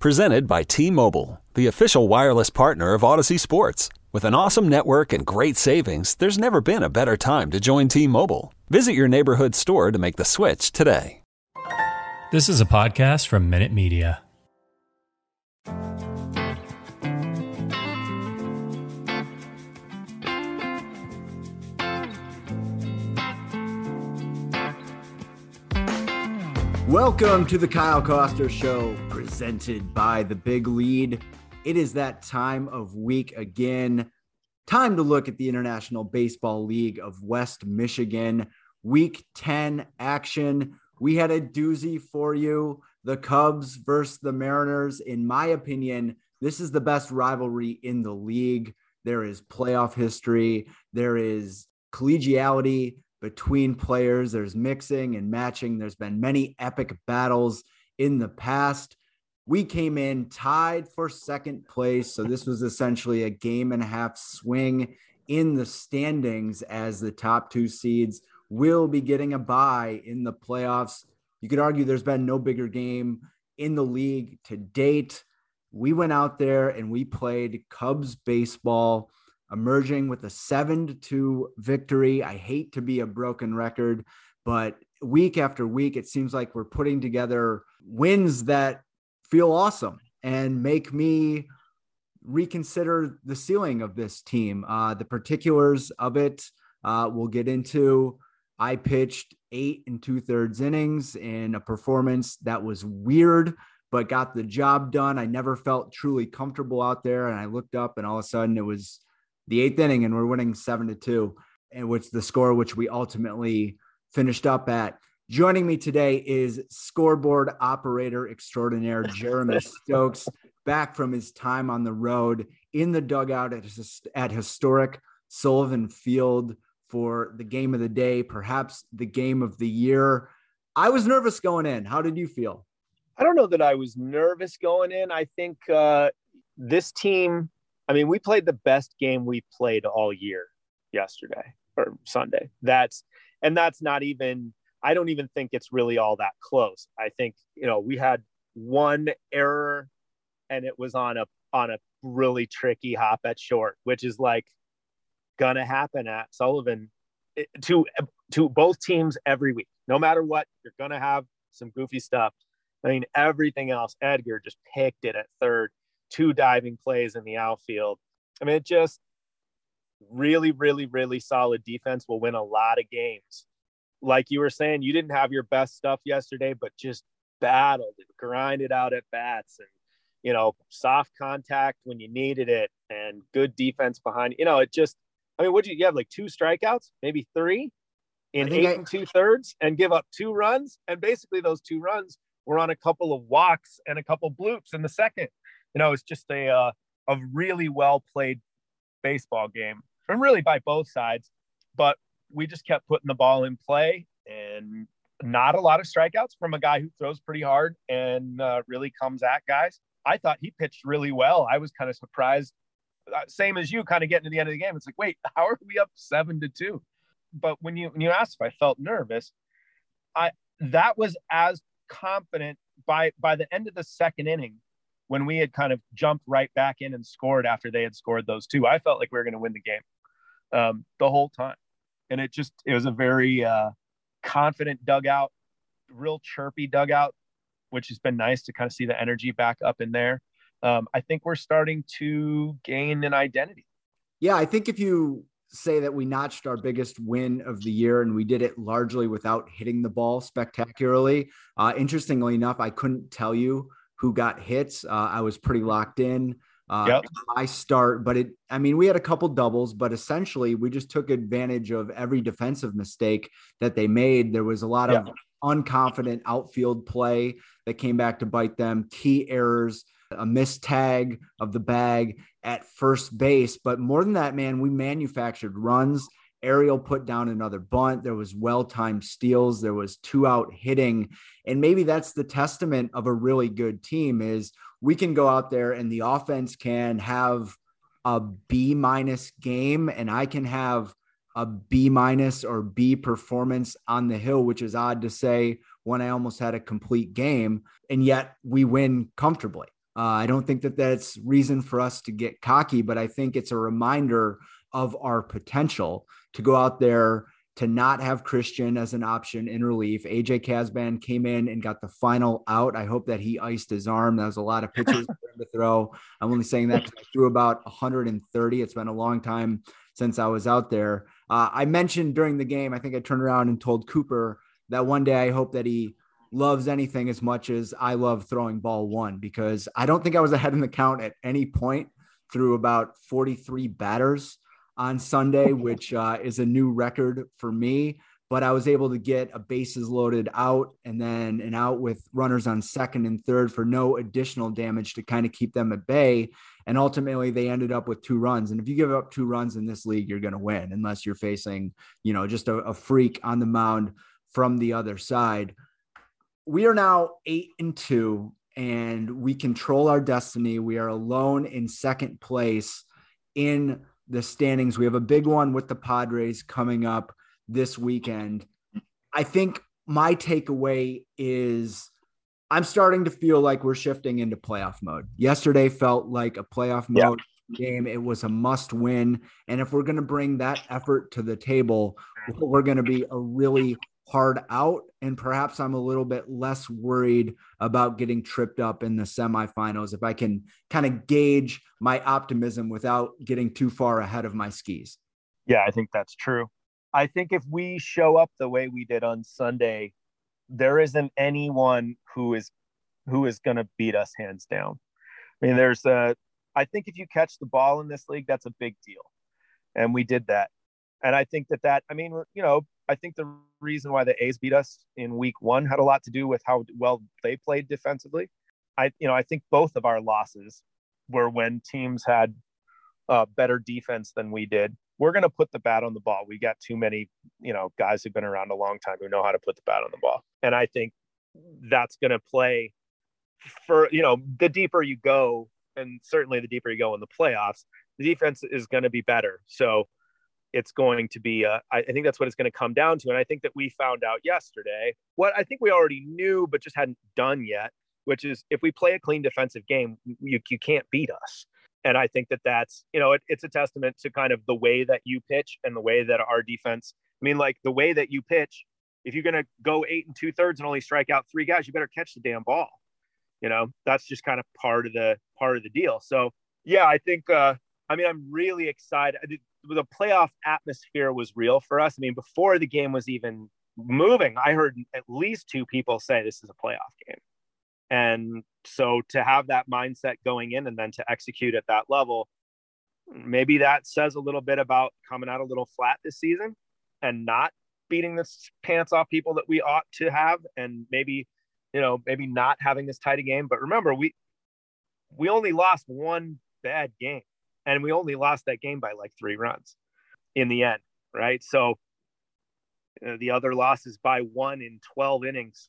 Presented by T Mobile, the official wireless partner of Odyssey Sports. With an awesome network and great savings, there's never been a better time to join T Mobile. Visit your neighborhood store to make the switch today. This is a podcast from Minute Media. Welcome to the Kyle Koster Show, presented by the Big Lead. It is that time of week again. Time to look at the International Baseball League of West Michigan. Week 10 action. We had a doozy for you. The Cubs versus the Mariners. In my opinion, this is the best rivalry in the league. There is playoff history, there is collegiality, between players. There's mixing and matching. There's been many epic battles in the past. We came in tied for second place. So this was essentially a game and a half swing in the standings as the top two seeds will be getting a bye in the playoffs. You could argue there's been no bigger game in the league to date. We went out there and we played Cubs baseball emerging with a 7 to 2 victory. I hate to be a broken record, but week after week, it seems like we're putting together wins that feel awesome and make me reconsider the ceiling of this team. Uh, the particulars of it uh, we'll get into. I pitched eight and two thirds innings in a performance that was weird, but got the job done. I never felt truly comfortable out there. And I looked up, and all of a sudden it was the eighth inning and we're winning seven to two, and which the score which we ultimately finished up at. Joining me today is scoreboard operator extraordinaire Jeremy Stokes, back from his time on the road in the dugout at, at historic Sullivan Field for the game of the day, perhaps the game of the year. I was nervous going in. How did you feel? I don't know that I was nervous going in. I think uh, this team I mean, we played the best game we played all year yesterday or Sunday. That's and that's not even I don't even think it's really all that close. I think, you know, we had one error and it was on a on a really tricky hop at short, which is like gonna happen at Sullivan eh, to to both teams every week. No matter what, you're gonna have some goofy stuff. I mean, everything else, Edgar just picked it at third two diving plays in the outfield. I mean, it just really, really, really solid defense will win a lot of games. Like you were saying, you didn't have your best stuff yesterday, but just battled and grinded out at bats and, you know, soft contact when you needed it and good defense behind, you know, it just, I mean, what you, you have like two strikeouts, maybe three in eight I... and two thirds and give up two runs. And basically those two runs were on a couple of walks and a couple bloops in the second you know, it's just a uh, a really well played baseball game, and really by both sides. But we just kept putting the ball in play, and not a lot of strikeouts from a guy who throws pretty hard and uh, really comes at guys. I thought he pitched really well. I was kind of surprised, uh, same as you, kind of getting to the end of the game. It's like, wait, how are we up seven to two? But when you when you asked if I felt nervous, I that was as confident by by the end of the second inning when we had kind of jumped right back in and scored after they had scored those two, I felt like we were going to win the game um, the whole time. And it just, it was a very uh, confident dugout, real chirpy dugout, which has been nice to kind of see the energy back up in there. Um, I think we're starting to gain an identity. Yeah, I think if you say that we notched our biggest win of the year and we did it largely without hitting the ball spectacularly. Uh, interestingly enough, I couldn't tell you who got hits. Uh, I was pretty locked in. Uh, yep. I start, but it, I mean, we had a couple doubles, but essentially we just took advantage of every defensive mistake that they made. There was a lot of unconfident outfield play that came back to bite them, key errors, a missed tag of the bag at first base. But more than that, man, we manufactured runs. Ariel put down another bunt. There was well timed steals. There was two out hitting. And maybe that's the testament of a really good team is we can go out there and the offense can have a B minus game and I can have a B minus or B performance on the hill, which is odd to say when I almost had a complete game. And yet we win comfortably. Uh, I don't think that that's reason for us to get cocky, but I think it's a reminder of our potential to go out there to not have Christian as an option in relief. AJ Casban came in and got the final out. I hope that he iced his arm. That was a lot of pitches for him to throw. I'm only saying that because I threw about 130. It's been a long time since I was out there. Uh, I mentioned during the game, I think I turned around and told Cooper that one day I hope that he loves anything as much as I love throwing ball one because I don't think I was ahead in the count at any point through about 43 batters on Sunday, which uh, is a new record for me. But I was able to get a bases loaded out and then an out with runners on second and third for no additional damage to kind of keep them at bay. And ultimately, they ended up with two runs. And if you give up two runs in this league, you're going to win unless you're facing, you know, just a, a freak on the mound from the other side. We are now eight and two, and we control our destiny. We are alone in second place in the standings. We have a big one with the Padres coming up this weekend. I think my takeaway is I'm starting to feel like we're shifting into playoff mode. Yesterday felt like a playoff mode game. It was a must win. And if we're going to bring that effort to the table, we're going to be a really hard out. And perhaps I'm a little bit less worried about getting tripped up in the semifinals if I can kind of gauge my optimism without getting too far ahead of my skis. Yeah, I think that's true. I think if we show up the way we did on Sunday, there isn't anyone who is who is going to beat us hands down. I mean, there's a I think if you catch the ball in this league, that's a big deal. And we did that. And I think that that I mean, you know, I think the reason why the A's beat us in week one had a lot to do with how well they played defensively. I, you know, I think both of our losses were when teams had uh, better defense than we did. We're going to put the bat on the ball. We got too many, you know, guys who've been around a long time who know how to put the bat on the ball. And I think that's going to play for, you know, the deeper you go, and certainly the deeper you go in the playoffs, the defense is going to be better. So it's going to be uh, I, think that's what it's going to come down to and i think that we found out yesterday what i think we already knew but just hadn't done yet which is if we play a clean defensive game you, you can't beat us. And i think that that's you know it, it's a testament to kind of the way that you pitch and the way that our defense i mean like the way that you pitch if you're going to go eight and two thirds and only strike out three guys you better catch the damn ball. You know that's just kind of part of the part of the deal. So yeah i think uh I mean, I'm really excited the playoff atmosphere was real for us. I mean, before the game was even moving, I heard at least two people say this is a playoff game. And so to have that mindset going in and then to execute at that level, maybe that says a little bit about coming out a little flat this season and not beating the pants off people that we ought to have and maybe you know maybe not having this tight a game but remember we we only lost one bad game and we only lost that game by like three runs in the end, right? So uh, the other losses by one in 12 innings.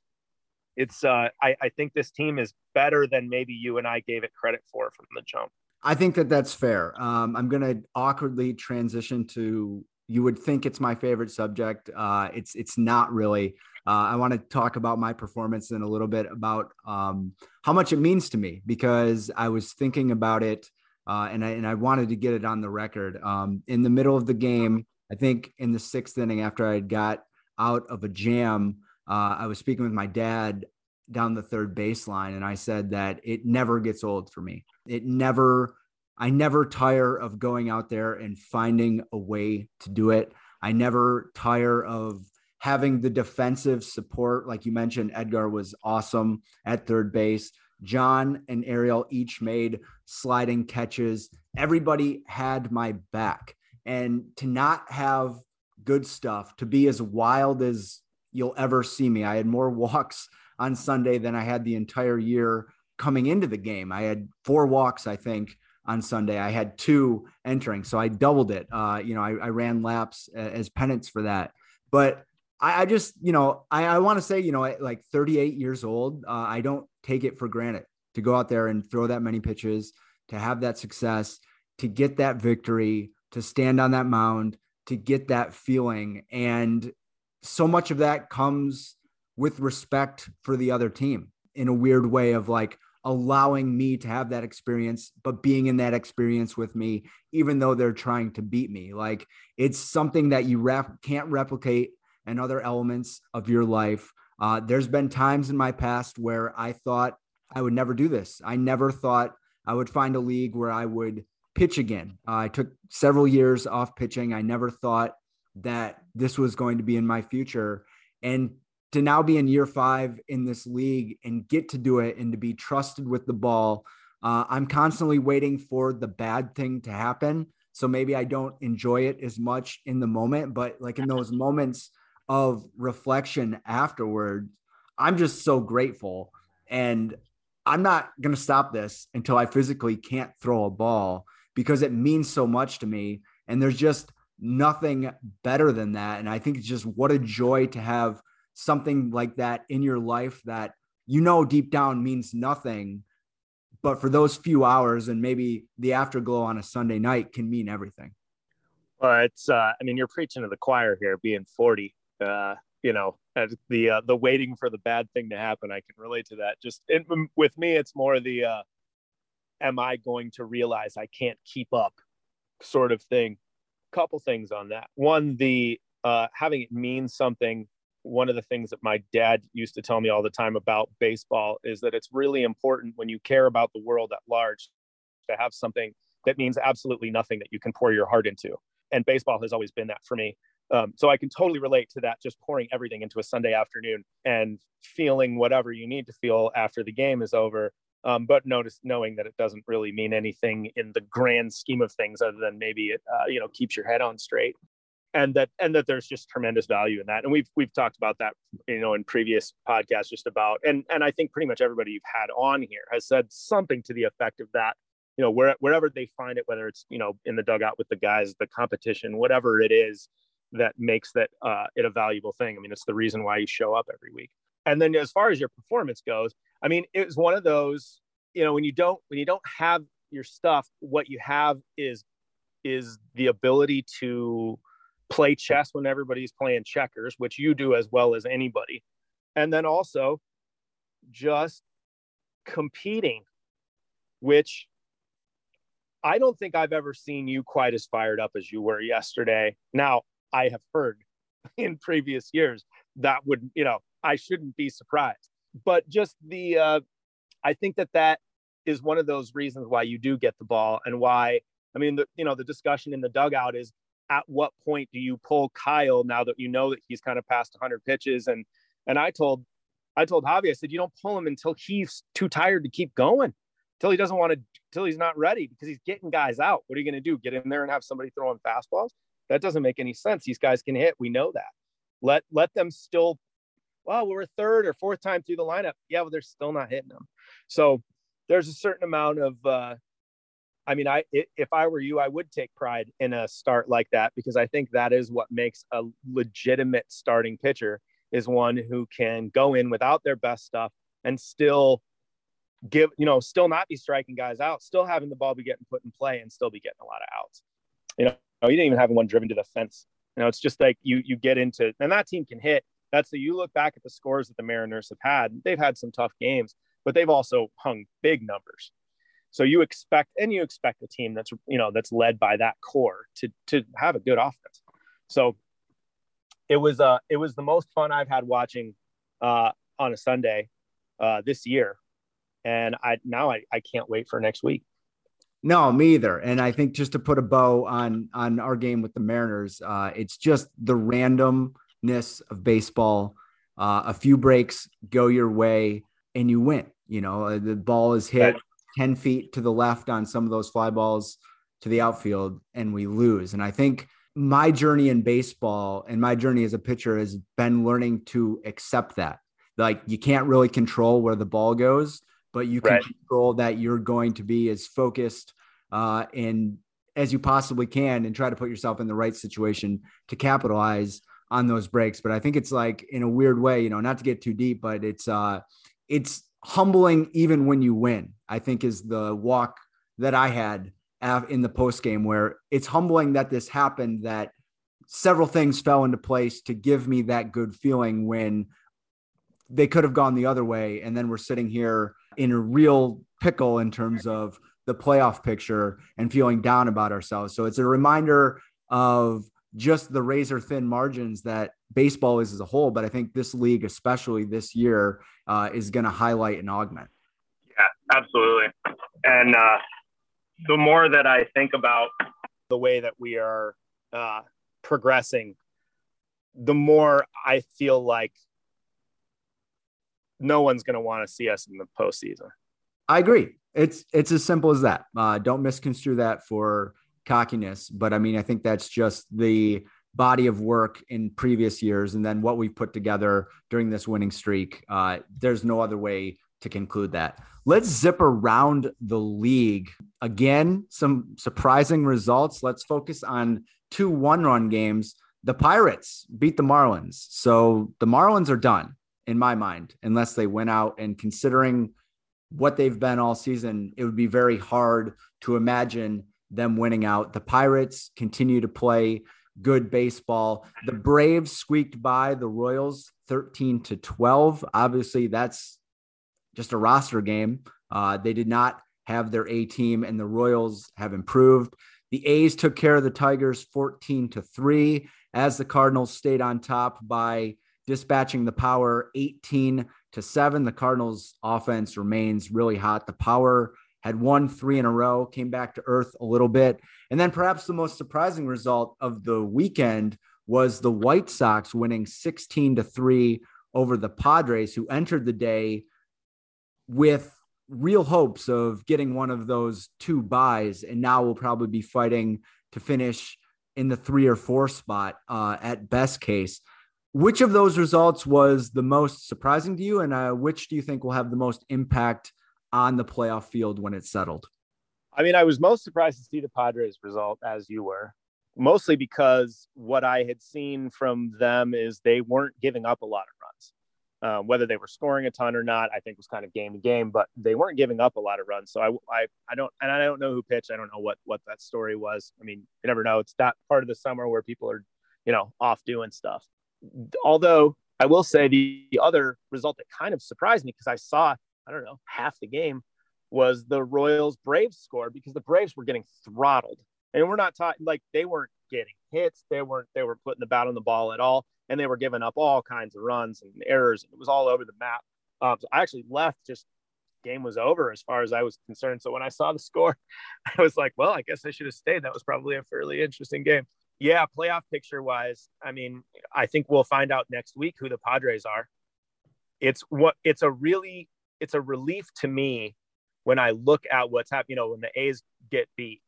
It's uh, I, I think this team is better than maybe you and I gave it credit for from the jump. I think that that's fair. Um, I'm going to awkwardly transition to. You would think it's my favorite subject. Uh, it's it's not really. Uh, I want to talk about my performance and a little bit about um, how much it means to me because I was thinking about it uh, and I and I wanted to get it on the record. Um, in the middle of the game, I think in the sixth inning, after I had got out of a jam, uh, I was speaking with my dad down the third baseline, and I said that it never gets old for me. It never. I never tire of going out there and finding a way to do it. I never tire of having the defensive support. Like you mentioned, Edgar was awesome at third base. John and Ariel each made sliding catches. Everybody had my back. And to not have good stuff, to be as wild as you'll ever see me, I had more walks on Sunday than I had the entire year coming into the game. I had four walks, I think, on Sunday. I had two entering, so I doubled it. Uh, you know, I, I ran laps as penance for that. But I, I just, you know, I, I want to say, you know, like 38 years old, uh, I don't take it for granted to go out there and throw that many pitches, to have that success, to get that victory, to stand on that mound, to get that feeling. And so much of that comes with respect for the other team in a weird way of like, allowing me to have that experience, but being in that experience with me, even though they're trying to beat me. Like it's something that you rep- can't replicate and other elements of your life. Uh, there's been times in my past where I thought I would never do this. I never thought I would find a league where I would pitch again. Uh, I took several years off pitching. I never thought that this was going to be in my future. And to now be in year five in this league and get to do it and to be trusted with the ball. Uh, I'm constantly waiting for the bad thing to happen. So maybe I don't enjoy it as much in the moment, but like in those moments of reflection afterward, I'm just so grateful. And I'm not going to stop this until I physically can't throw a ball because it means so much to me. And there's just nothing better than that. And I think it's just what a joy to have something like that in your life that you know deep down means nothing but for those few hours and maybe the afterglow on a sunday night can mean everything well it's uh i mean you're preaching to the choir here being 40 uh you know the uh, the waiting for the bad thing to happen i can relate to that just it, with me it's more the uh am i going to realize i can't keep up sort of thing couple things on that one the uh having it mean something one of the things that my dad used to tell me all the time about baseball is that it's really important when you care about the world at large to have something that means absolutely nothing that you can pour your heart into. And baseball has always been that for me. Um, so I can totally relate to that, just pouring everything into a Sunday afternoon and feeling whatever you need to feel after the game is over. Um, but notice knowing that it doesn't really mean anything in the grand scheme of things, other than maybe it, uh, you know, keeps your head on straight. And that and that there's just tremendous value in that. And we've we've talked about that you know in previous podcasts just about and and i think pretty much everybody you've had on here has said something to the effect of that. You know where, wherever they find it whether it's you know in the dugout with the guys the competition whatever it is that makes that uh, it a valuable thing i mean it's the reason why you show up every week and then as far as your performance goes i mean it was one of those you know when you don't when you don't have your stuff what you have is is the ability to play chess when everybody's playing checkers, which you do as well as anybody. And then also just competing, which I don't think I've ever seen you quite as fired up as you were yesterday. Now, I have heard in previous years that would, you know, I shouldn't be surprised. But just the, uh, I think that that is one of those reasons why you do get the ball and why, I mean, the, you know, the discussion in the dugout is at what point do you pull Kyle now that you know that he's kind of past 100 pitches? And and I told I told Javi, I said, you don't pull him until he's too tired to keep going, until he doesn't want to, until he's not ready because he's getting guys out. What are you going to do? Get in there and have somebody throwing fastballs? That doesn't make any sense. These guys can hit. We know that. Let let them still. Well, we're third or fourth time through the lineup. Yeah, but they're still not hitting them. So there's a certain amount of uh, I mean, I if I were you, I would take pride in a start like that because I think that is what makes a legitimate starting pitcher is one who can go in without their best stuff and still give, you know, still not be striking guys out, still having the ball be getting put in play and still be getting a lot of outs. You know, you didn't even have one driven to the fence. You know, it's just like you you get into and that team can hit. That's the you look back at the scores that the Mariners have had. They've had some tough games, but they've also hung big numbers. So you expect, and you expect a team that's you know that's led by that core to to have a good offense. So it was uh it was the most fun I've had watching uh, on a Sunday uh, this year, and I now I, I can't wait for next week. No, me either. And I think just to put a bow on on our game with the Mariners, uh, it's just the randomness of baseball. Uh, a few breaks go your way, and you win. You know, uh, the ball is hit right. ten feet to the left on some of those fly balls to the outfield, and we lose. And I think my journey in baseball and my journey as a pitcher has been learning to accept that. Like you can't really control where the ball goes, but you can right. control that you're going to be as focused uh, and as you possibly can and try to put yourself in the right situation to capitalize on those breaks. But I think it's like in a weird way, you know, not to get too deep, but it's uh it's humbling even when you win. I think is the walk that I had in the post game where it's humbling that this happened that several things fell into place to give me that good feeling when they could have gone the other way and then we're sitting here in a real pickle in terms of the playoff picture and feeling down about ourselves. So it's a reminder of just the razor thin margins that baseball is as a whole. But I think this league, especially this year, uh, is going to highlight and augment. Yeah, absolutely. And uh, the more that I think about the way that we are uh, progressing, the more I feel like no one's going to want to see us in the postseason. I agree. It's it's as simple as that. Uh, don't misconstrue that for cockiness, but I mean, I think that's just the body of work in previous years, and then what we've put together during this winning streak. Uh, there's no other way to conclude that. Let's zip around the league again. Some surprising results. Let's focus on two one-run games. The Pirates beat the Marlins, so the Marlins are done in my mind, unless they went out and considering what they've been all season, it would be very hard to imagine them winning out. The Pirates continue to play good baseball. The Braves squeaked by the Royals 13 to 12. Obviously, that's just a roster game. Uh, they did not have their A team, and the Royals have improved. The A's took care of the Tigers 14 to 3 as the Cardinals stayed on top by dispatching the power 18 to 7. The Cardinals offense remains really hot. The power had won three in a row, came back to earth a little bit. And then perhaps the most surprising result of the weekend was the White Sox winning 16 to 3 over the Padres, who entered the day with real hopes of getting one of those two byes. And now will probably be fighting to finish in the three or four spot uh, at best case. Which of those results was the most surprising to you, and uh, which do you think will have the most impact on the playoff field when it's settled? I mean, I was most surprised to see the Padres result, as you were, mostly because what I had seen from them is they weren't giving up a lot of runs. Um, whether they were scoring a ton or not, I think was kind of game to game, but they weren't giving up a lot of runs. So I, I, I don't, and I don't know who pitched. I don't know what what that story was. I mean, you never know. It's that part of the summer where people are, you know, off doing stuff. Although I will say the, the other result that kind of surprised me because I saw I don't know, half the game was the Royals Braves score because the Braves were getting throttled. And we're not talking like they weren't getting hits, they weren't they were putting the bat on the ball at all, and they were giving up all kinds of runs and errors, and it was all over the map. Um, so I actually left just game was over as far as I was concerned. So when I saw the score, I was like, well, I guess I should have stayed. That was probably a fairly interesting game. Yeah, playoff picture wise, I mean, I think we'll find out next week who the Padres are. It's what it's a really it's a relief to me when I look at what's happening. You know, when the A's get beat,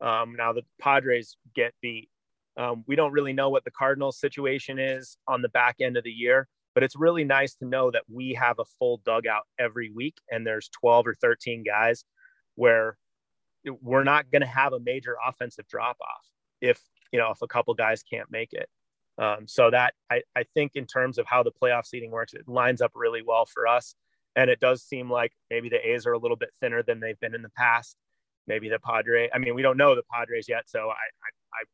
um, now the Padres get beat. Um, we don't really know what the Cardinals situation is on the back end of the year, but it's really nice to know that we have a full dugout every week, and there's 12 or 13 guys where we're not going to have a major offensive drop off if you know if a couple guys can't make it. Um, so that I, I think in terms of how the playoff seating works, it lines up really well for us. And it does seem like maybe the A's are a little bit thinner than they've been in the past. Maybe the Padre. I mean, we don't know the Padres yet, so I, I, I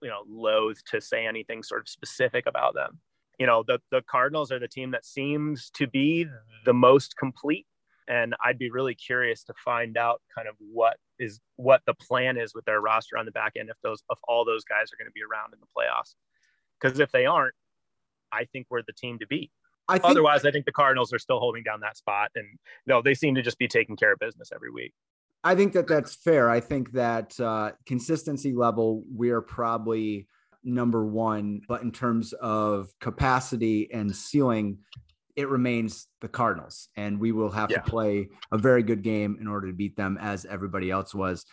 you know, loath to say anything sort of specific about them. You know, the the Cardinals are the team that seems to be the most complete, and I'd be really curious to find out kind of what is what the plan is with their roster on the back end if those if all those guys are going to be around in the playoffs. Because if they aren't, I think we're the team to beat. I think, Otherwise, I think the Cardinals are still holding down that spot, and no, they seem to just be taking care of business every week. I think that that's fair. I think that uh, consistency level, we are probably number one, but in terms of capacity and ceiling, it remains the Cardinals, and we will have yeah. to play a very good game in order to beat them, as everybody else was,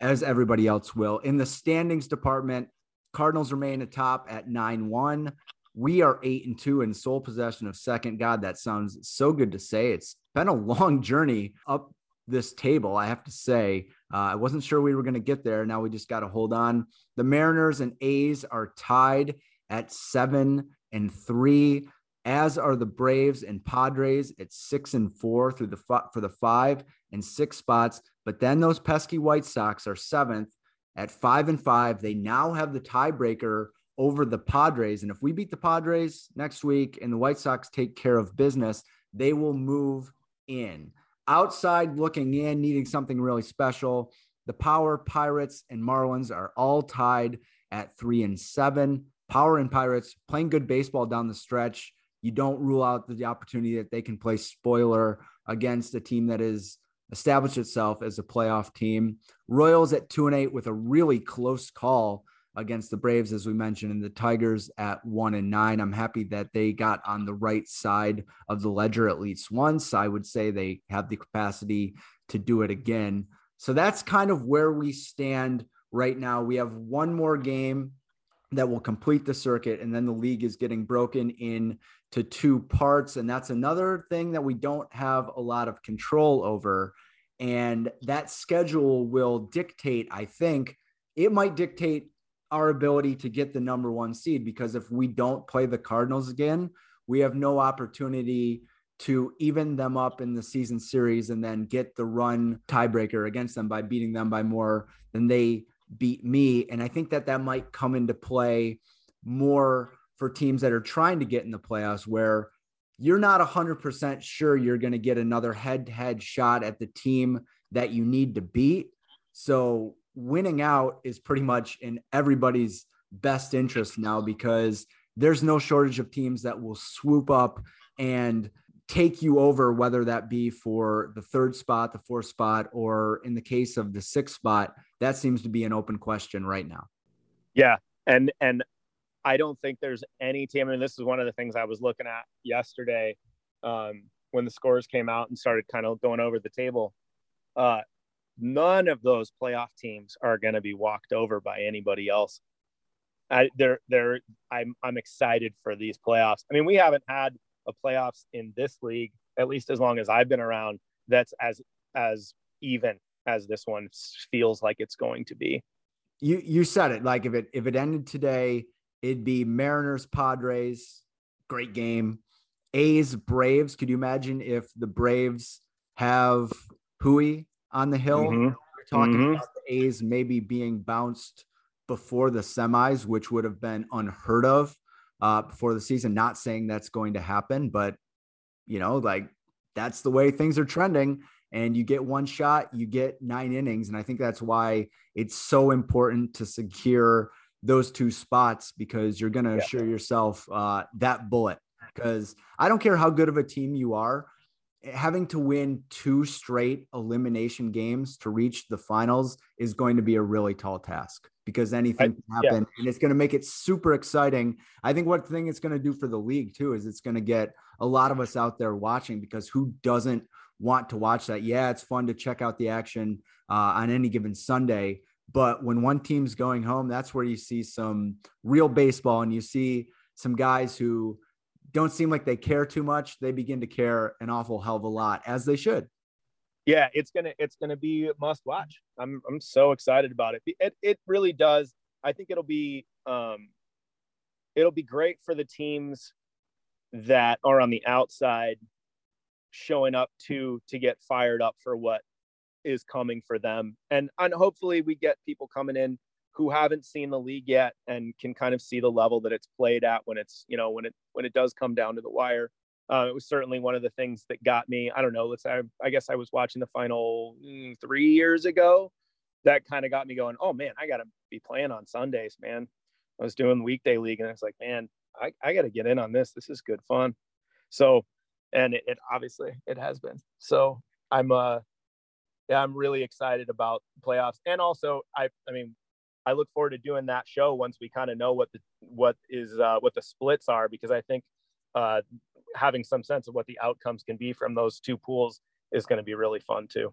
as everybody else will. In the standings department, Cardinals remain atop at 9 1. We are 8 and 2 in sole possession of second. God, that sounds so good to say. It's been a long journey up this table, I have to say. Uh, I wasn't sure we were going to get there. Now we just got to hold on. The Mariners and A's are tied at seven and three, as are the Braves and Padres at six and four through the for the five and six spots. But then those pesky White Sox are seventh at five and five. They now have the tiebreaker over the Padres. And if we beat the Padres next week and the White Sox take care of business, they will move in outside looking in, needing something really special. The Power, Pirates, and Marlins are all tied at three and seven. Power and Pirates playing good baseball down the stretch. You don't rule out the opportunity that they can play spoiler against a team that is established itself as a playoff team. Royals at two and eight with a really close call against the Braves, as we mentioned, and the Tigers at one and nine. I'm happy that they got on the right side of the ledger at least once. I would say they have the capacity to do it again. So that's kind of where we stand right now. We have one more game that will complete the circuit, and then the league is getting broken in to two parts. And that's another thing that we don't have a lot of control over. And that schedule will dictate, I think, it might dictate our ability to get the number one seed because if we don't play the Cardinals again, we have no opportunity to even them up in the season series and then get the run tiebreaker against them by beating them by more than they beat me. And I think that that might come into play more for teams that are trying to get in the playoffs where you're not 100% sure you're going to get another head to head shot at the team that you need to beat. So winning out is pretty much in everybody's best interest now because there's no shortage of teams that will swoop up and take you over, whether that be for the third spot, the fourth spot, or in the case of the sixth spot, that seems to be an open question right now. Yeah. And, and I don't think there's any team. I mean, this is one of the things I was looking at yesterday um, when the scores came out and started kind of going over the table. Uh, none of those playoff teams are going to be walked over by anybody else. I, they're, they're, I'm, I'm excited for these playoffs. I mean, we haven't had a playoffs in this league, at least as long as I've been around, that's as, as even as this one feels like it's going to be. You, you said it like if it, if it ended today, it'd be Mariners, Padres, great game. A's, Braves. Could you imagine if the Braves have Hui on the hill. Mm-hmm. We're talking mm-hmm. about the A's maybe being bounced before the semis, which would have been unheard of uh, before the season. Not saying that's going to happen, but you know, like that's the way things are trending. And you get one shot, you get nine innings. And I think that's why it's so important to secure those two spots because you're going to yeah. assure yourself uh, that bullet. Because I don't care how good of a team you are, having to win two straight elimination games to reach the finals is going to be a really tall task because anything I, can happen yeah. and it's going to make it super exciting. I think what thing it's going to do for the league too is it's going to get a lot of us out there watching because who doesn't want to watch that? Yeah, it's fun to check out the action uh, on any given Sunday, but when one team's going home, that's where you see some real baseball and you see some guys who don't seem like they care too much, they begin to care an awful hell of a lot, as they should. Yeah, it's gonna it's gonna be must watch. I'm I'm so excited about it. It it really does. I think it'll be um, it'll be great for the teams that are on the outside showing up to to get fired up for what is coming for them and and hopefully we get people coming in who haven't seen the league yet and can kind of see the level that it's played at when it's you know when it when it does come down to the wire uh, it was certainly one of the things that got me. I don't know let's I, I guess i was watching the final mm, three years ago. That kind of got me going oh man i gotta be playing on sundays man. I was doing weekday league and i was like man i, I gotta get in on this. This is good fun. So and it, it obviously it has been. So i'm uh yeah, I'm really excited about playoffs. And also, I, I mean, I look forward to doing that show once we kind of know what the what is uh, what the splits are because I think uh, having some sense of what the outcomes can be from those two pools is going to be really fun too.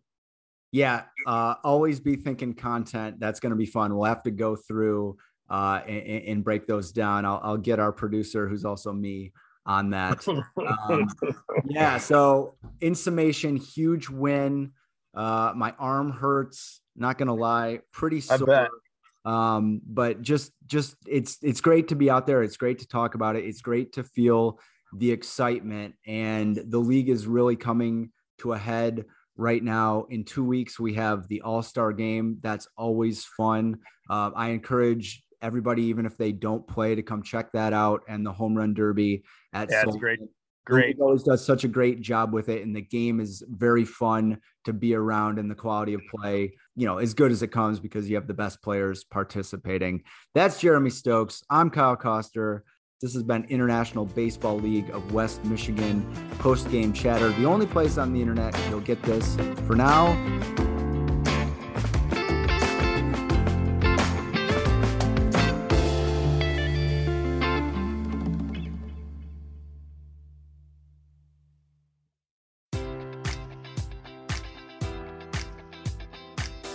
Yeah, uh, always be thinking content. That's going to be fun. We'll have to go through uh, and, and, break those down. I'll, I'll, get our producer, who's also me, on that. Um, yeah. So, in summation, huge win. Uh, my arm hurts. Not gonna lie, pretty sore. Um, but just, just it's it's great to be out there. It's great to talk about it. It's great to feel the excitement, and the league is really coming to a head right now. In two weeks, we have the All Star game. That's always fun. Uh, I encourage everybody, even if they don't play, to come check that out and the Home Run Derby at. Yeah, great. Great. He always does such a great job with it, and the game is very fun to be around, and the quality of play, you know, as good as it comes because you have the best players participating. That's Jeremy Stokes. I'm Kyle Koster. This has been International Baseball League of West Michigan post game chatter. The only place on the internet you'll get this. For now,